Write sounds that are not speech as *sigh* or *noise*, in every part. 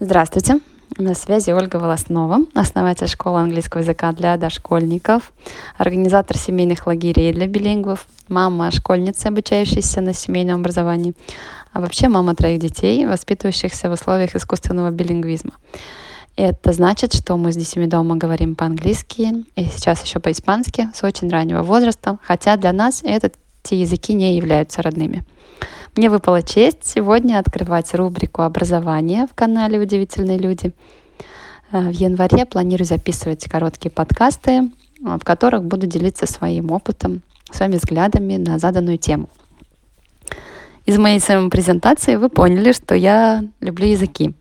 Здравствуйте, на связи Ольга Волоснова, основатель школы английского языка для дошкольников, организатор семейных лагерей для билингвов, мама школьницы, обучающаяся на семейном образовании, а вообще мама троих детей, воспитывающихся в условиях искусственного билингвизма. Это значит, что мы с детьми дома говорим по-английски и сейчас еще по-испански с очень раннего возраста, хотя для нас эти языки не являются родными. Мне выпала честь сегодня открывать рубрику образования в канале «Удивительные люди». Э, в январе планирую записывать короткие подкасты, э, в которых буду делиться своим опытом, своими взглядами на заданную тему. Из моей самопрезентации вы поняли, что я люблю языки.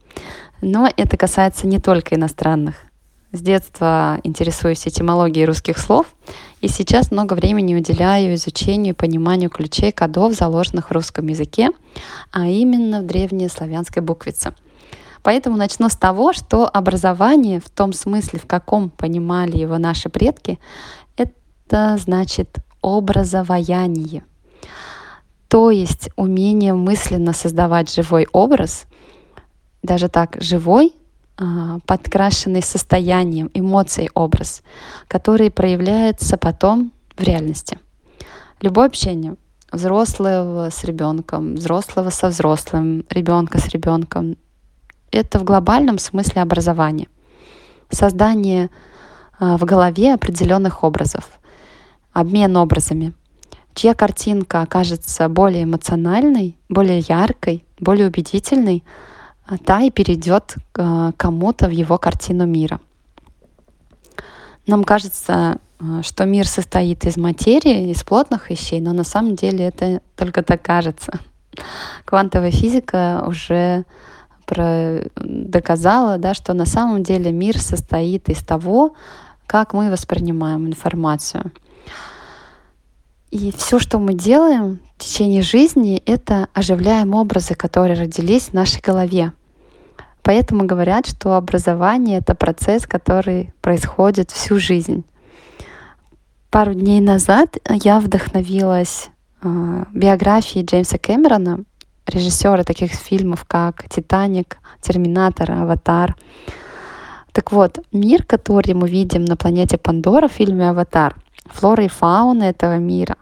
Но это касается не только иностранных. С детства интересуюсь этимологией русских слов, и сейчас много времени уделяю изучению и пониманию ключей кодов, заложенных в русском языке, а именно в древней славянской буквице. Поэтому начну с того, что образование в том смысле, в каком понимали его наши предки, это значит образование. То есть умение мысленно создавать живой образ, даже так живой, подкрашенный состоянием, эмоцией образ, который проявляется потом в реальности. Любое общение взрослого с ребенком, взрослого со взрослым, ребенка с ребенком, это в глобальном смысле образование. Создание а, в голове определенных образов, обмен образами, чья картинка окажется более эмоциональной, более яркой, более убедительной — а та и перейдет к кому-то в его картину мира. Нам кажется, э, что мир состоит из материи, из плотных вещей, но на самом деле это только так кажется. Квантовая физика уже про... доказала, да, что на самом деле мир состоит из того, как мы воспринимаем информацию. И все, что мы делаем в течение жизни, это оживляем образы, которые родились в нашей голове. Поэтому говорят, что образование — это процесс, который происходит всю жизнь. Пару дней назад я вдохновилась э, биографией Джеймса Кэмерона, режиссера таких фильмов, как «Титаник», «Терминатор», «Аватар». Так вот, мир, который мы видим на планете Пандора в фильме «Аватар», флора и фауна этого мира,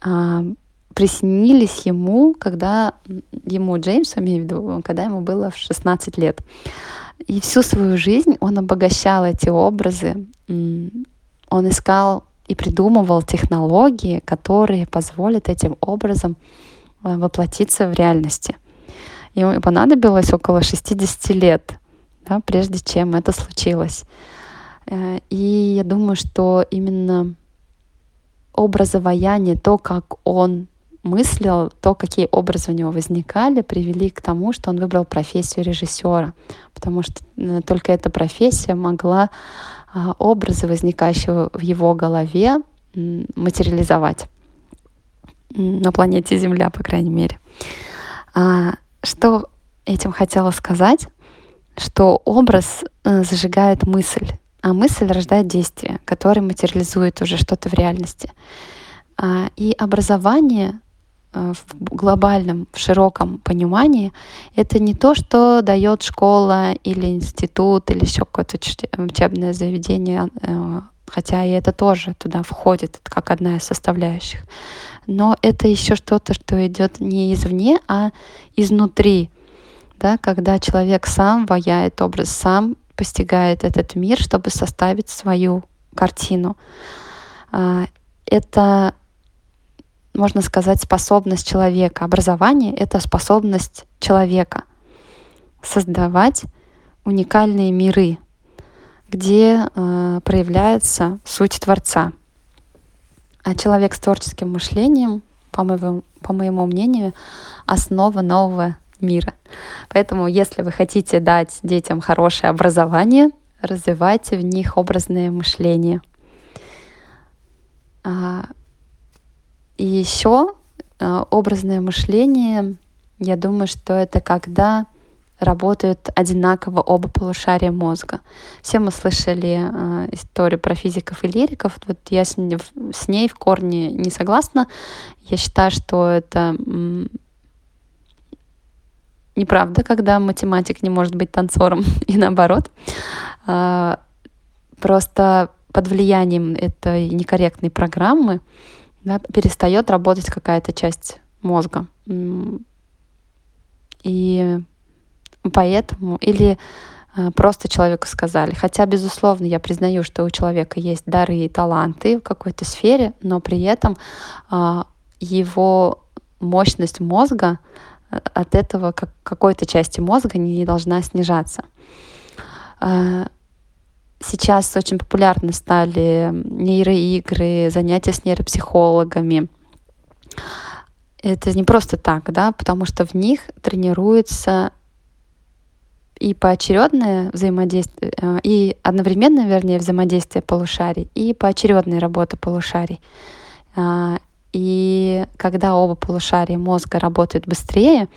а, приснились ему, когда ему, Джеймсу, имею в виду, когда ему было в 16 лет. И всю свою жизнь он обогащал эти образы, он искал и придумывал технологии, которые позволят этим образом э, воплотиться в реальности. Ему понадобилось около 60 лет, да, прежде чем это случилось. Э, и я думаю, что именно образование, то, как он мыслил, то, какие образы у него возникали, привели к тому, что он выбрал профессию режиссера, потому что э, только эта профессия могла а, образы, возникающие в его голове, материализовать на планете Земля, по крайней мере. А, что этим хотела сказать? Что образ э, зажигает мысль, а мысль рождает действие, которое материализует уже что-то в реальности. А, и образование э, в глобальном, в широком понимании, это не то, что дает школа или институт или еще какое-то учебное заведение, э, хотя и это тоже туда входит как одна из составляющих. Но это еще что-то, что идет не извне, а изнутри, да, когда человек сам ваяет образ, сам постигает этот мир, чтобы составить свою картину. А, это, можно сказать, способность человека. Образование — это способность человека создавать уникальные миры, где э, проявляется суть Творца. А человек с творческим мышлением, по моему, по моему мнению, основа нового мира. Поэтому, если вы хотите дать детям хорошее образование, развивайте в них образное мышление. А, и еще а, образное мышление, я думаю, что это когда работают одинаково оба полушария мозга. Все мы слышали э, историю про физиков и лириков. Вот я с, с ней в корне не согласна. Я считаю, что это неправда, когда математик не может быть танцором *laughs* и наоборот. А, просто под влиянием этой некорректной программы да, перестает работать какая-то часть мозга. И поэтому, или а, просто человеку сказали. Хотя, безусловно, я признаю, что у человека есть дары и таланты в какой-то сфере, но при этом а, его мощность мозга от этого как какой-то части мозга не должна снижаться. Сейчас очень популярны стали нейроигры, занятия с нейропсихологами. Это не просто так, да, потому что в них тренируется и поочередное взаимодействие, э, и одновременное, вернее, взаимодействие полушарий, и поочередная работа полушарий. А, и когда оба полушария мозга работают быстрее,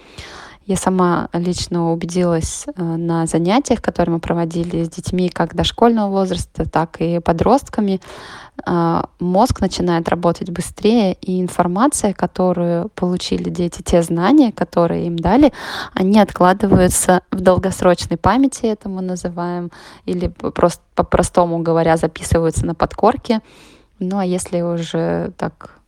я сама лично убедилась э, на занятиях, которые мы проводили с детьми как дошкольного возраста, так и подростками. Э, мозг начинает работать быстрее, и информация, которую получили дети, те знания, которые им дали, они откладываются в долгосрочной памяти, это мы называем, или просто по-простому говоря, записываются на подкорке. Ну а если уже так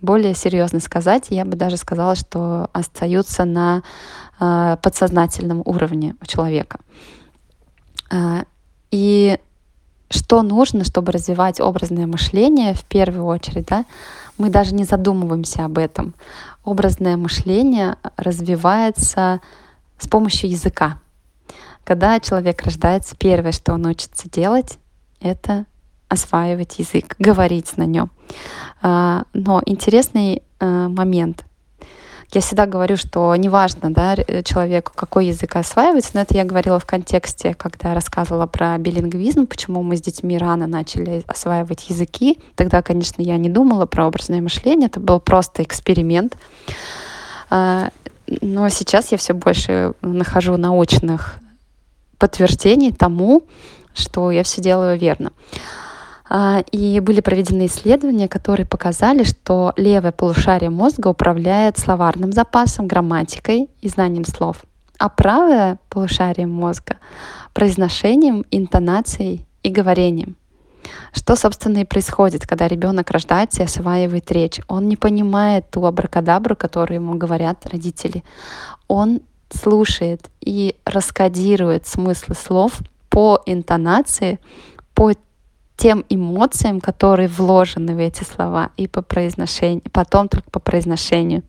более серьезно сказать, я бы даже сказала, что остаются на э, подсознательном уровне у человека. Э, и что нужно, чтобы развивать образное мышление в первую очередь, да, мы даже не задумываемся об этом. Образное мышление развивается с помощью языка. Когда человек рождается, первое, что он учится делать, это осваивать язык, говорить на нем. А, но интересный а, момент. Я всегда говорю, что неважно да, человеку, какой язык осваивается, но это я говорила в контексте, когда рассказывала про билингвизм, почему мы с детьми рано начали осваивать языки. Тогда, конечно, я не думала про образное мышление, это был просто эксперимент. А, но сейчас я все больше нахожу научных подтверждений тому, что я все делаю верно. А, и были проведены исследования, которые показали, что левое полушарие мозга управляет словарным запасом, грамматикой и знанием слов, а правое полушарие мозга — произношением, интонацией и говорением. Что, собственно, и происходит, когда ребенок рождается и осваивает речь. Он не понимает ту абракадабру, которую ему говорят родители. Он слушает и раскодирует смыслы слов по интонации, по тем эмоциям, которые вложены в эти слова, и по произношению, потом только по произношению.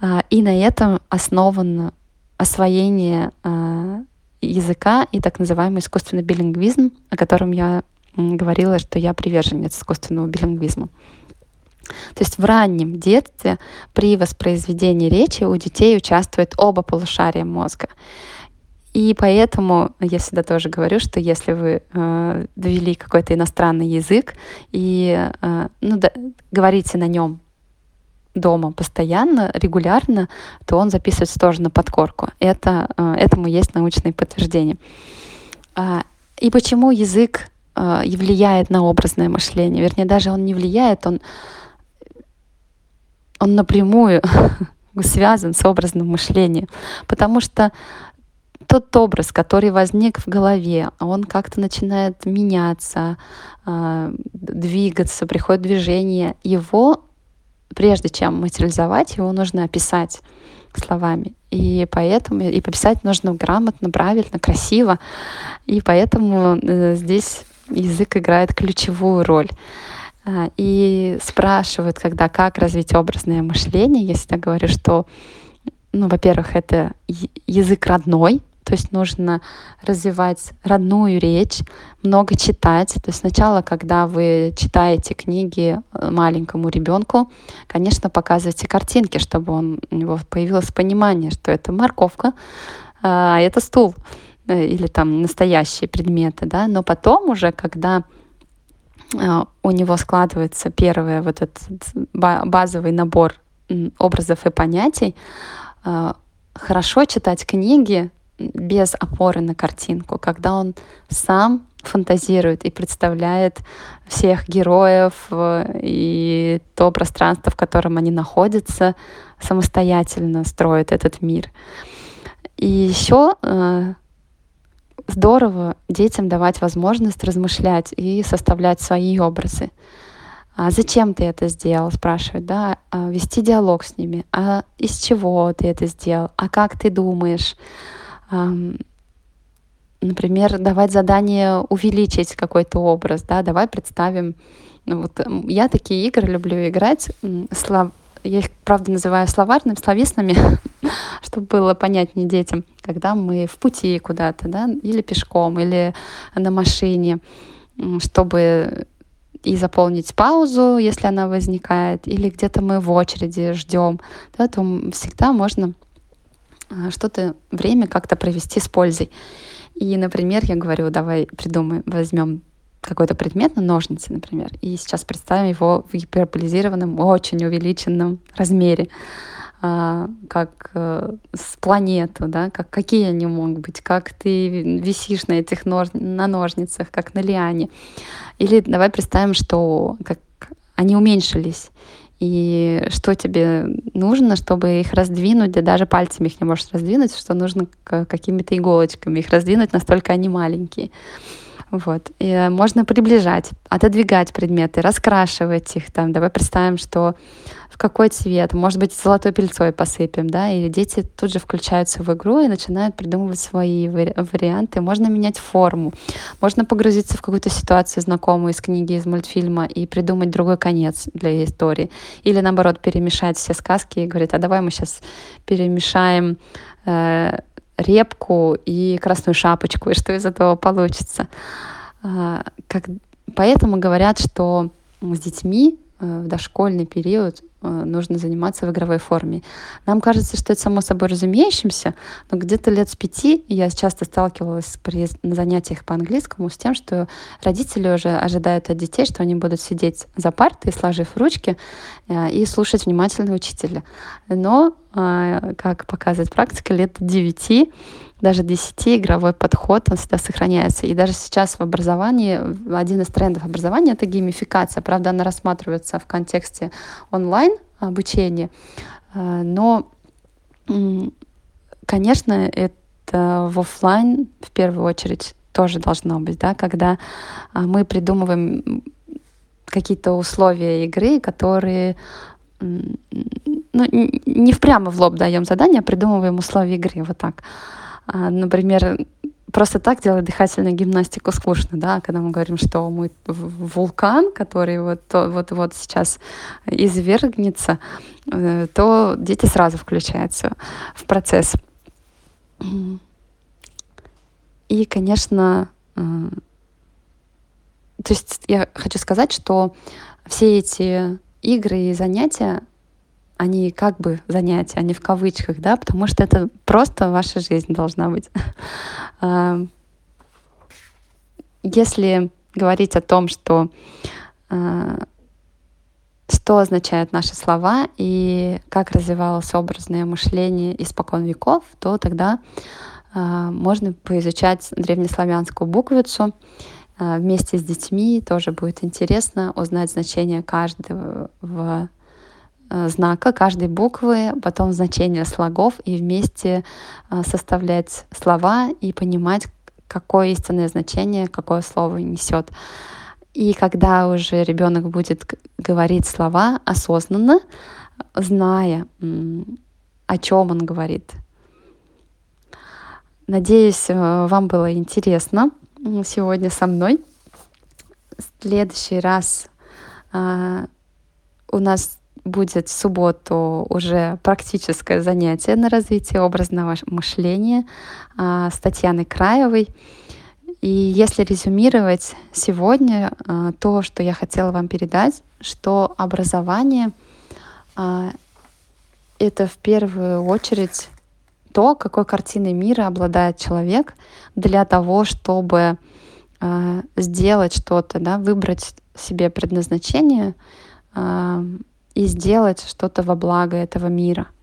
А, и на этом основано освоение а, языка и так называемый искусственный билингвизм, о котором я говорила, что я приверженец искусственного билингвизма. То есть в раннем детстве при воспроизведении речи у детей участвуют оба полушария мозга. И поэтому я всегда тоже говорю, что если вы э, довели какой-то иностранный язык и э, ну, да, говорите на нем дома постоянно, регулярно, то он записывается тоже на подкорку. Это, э, этому есть научные подтверждения. А, и почему язык э, влияет на образное мышление? Вернее, даже он не влияет, он, он напрямую *laughs* связан с образным мышлением. Потому что тот образ, который возник в голове, он как-то начинает меняться, а, двигаться, приходит движение, его, прежде чем материализовать, его нужно описать словами. И поэтому и пописать нужно грамотно, правильно, красиво. И поэтому э, здесь язык играет ключевую роль. А, и спрашивают, когда как развить образное мышление, я всегда говорю, что, ну, во-первых, это язык родной, то есть нужно развивать родную речь, много читать. То есть сначала, когда вы читаете книги э, маленькому ребенку, конечно, показывайте картинки, чтобы он, у него появилось понимание, что это морковка, а это стул э, или там настоящие предметы, да, но потом уже, когда э, у него складывается первый вот этот базовый набор образов и понятий, хорошо читать книги без опоры на картинку, когда он сам фантазирует и представляет всех героев э, и то пространство, в котором они находятся, самостоятельно строит этот мир. И еще э, здорово детям давать возможность размышлять и составлять свои образы. А зачем ты это сделал, спрашивают, да, а вести диалог с ними, а из чего ты это сделал, а как ты думаешь, например, давать задание увеличить какой-то образ, да, давай представим, ну, вот я такие игры люблю играть, слов... я их, правда, называю словарными, словесными, *laughs* чтобы было понятнее детям, когда мы в пути куда-то, да, или пешком, или на машине, чтобы и заполнить паузу, если она возникает, или где-то мы в очереди ждем, да, то всегда можно что-то время как-то провести с пользой. И, например, я говорю, давай придумаем, возьмем какой-то предмет на ножницы, например, и сейчас представим его в гиперболизированном, очень увеличенном размере, а, как э, с планету, да, как какие они могут быть, как ты висишь на этих нож, на ножницах, как на лиане. Или давай представим, что как они уменьшились, и что тебе нужно, чтобы их раздвинуть, да даже пальцами их не можешь раздвинуть, что нужно какими-то иголочками их раздвинуть, настолько они маленькие. Вот. И э, можно приближать, отодвигать предметы, раскрашивать их. Там, давай представим, что в какой цвет, может быть, золотой пыльцой посыпем, да, и дети тут же включаются в игру и начинают придумывать свои варианты. Можно менять форму, можно погрузиться в какую-то ситуацию знакомую из книги, из мультфильма и придумать другой конец для истории. Или, наоборот, перемешать все сказки и говорить, а давай мы сейчас перемешаем э, репку и красную шапочку, и что из этого получится. А, как, поэтому говорят, что с детьми э, в дошкольный период э, нужно заниматься в игровой форме. Нам кажется, что это само собой разумеющимся, но где-то лет с пяти я часто сталкивалась при на занятиях по английскому с тем, что родители уже ожидают от детей, что они будут сидеть за партой, сложив ручки э, и слушать внимательно учителя. Но, как показывает практика, лет девяти даже 10 игровой подход, он всегда сохраняется. И даже сейчас в образовании, один из трендов образования — это геймификация. Правда, она рассматривается в контексте онлайн обучения, э, но, конечно, это в офлайн в первую очередь тоже должно быть, да, когда а, мы придумываем какие-то условия игры, которые ну, не впрямо в лоб даем задание, а придумываем условия игры, вот так. А, например, просто так делать дыхательную гимнастику скучно, да, когда мы говорим, что мы вулкан, который вот вот вот сейчас извергнется, э, то дети сразу включаются в процесс. И, конечно, э, то есть я хочу сказать, что все эти игры и занятия, они как бы занятия, они в кавычках, да, потому что это просто ваша жизнь должна быть. А, *laughs* если говорить о том, что а, что означают наши слова и как развивалось образное мышление испокон веков, то тогда а, можно поизучать древнеславянскую буквицу вместе с детьми. Тоже будет интересно узнать значение каждого Э, знака, каждой буквы, потом значение слогов и вместе э, составлять слова и понимать, какое истинное значение какое слово несет. И когда уже ребенок будет говорить слова осознанно, зная, о чем он говорит. Надеюсь, э, вам было интересно сегодня со мной. В следующий раз у нас будет в субботу уже практическое занятие на развитие образного мышления а, с Татьяной Краевой. И если резюмировать сегодня а, то, что я хотела вам передать, что образование а, это в первую очередь то, какой картиной мира обладает человек для того, чтобы сделать что-то, да, выбрать себе предназначение, и сделать что-то во благо этого мира —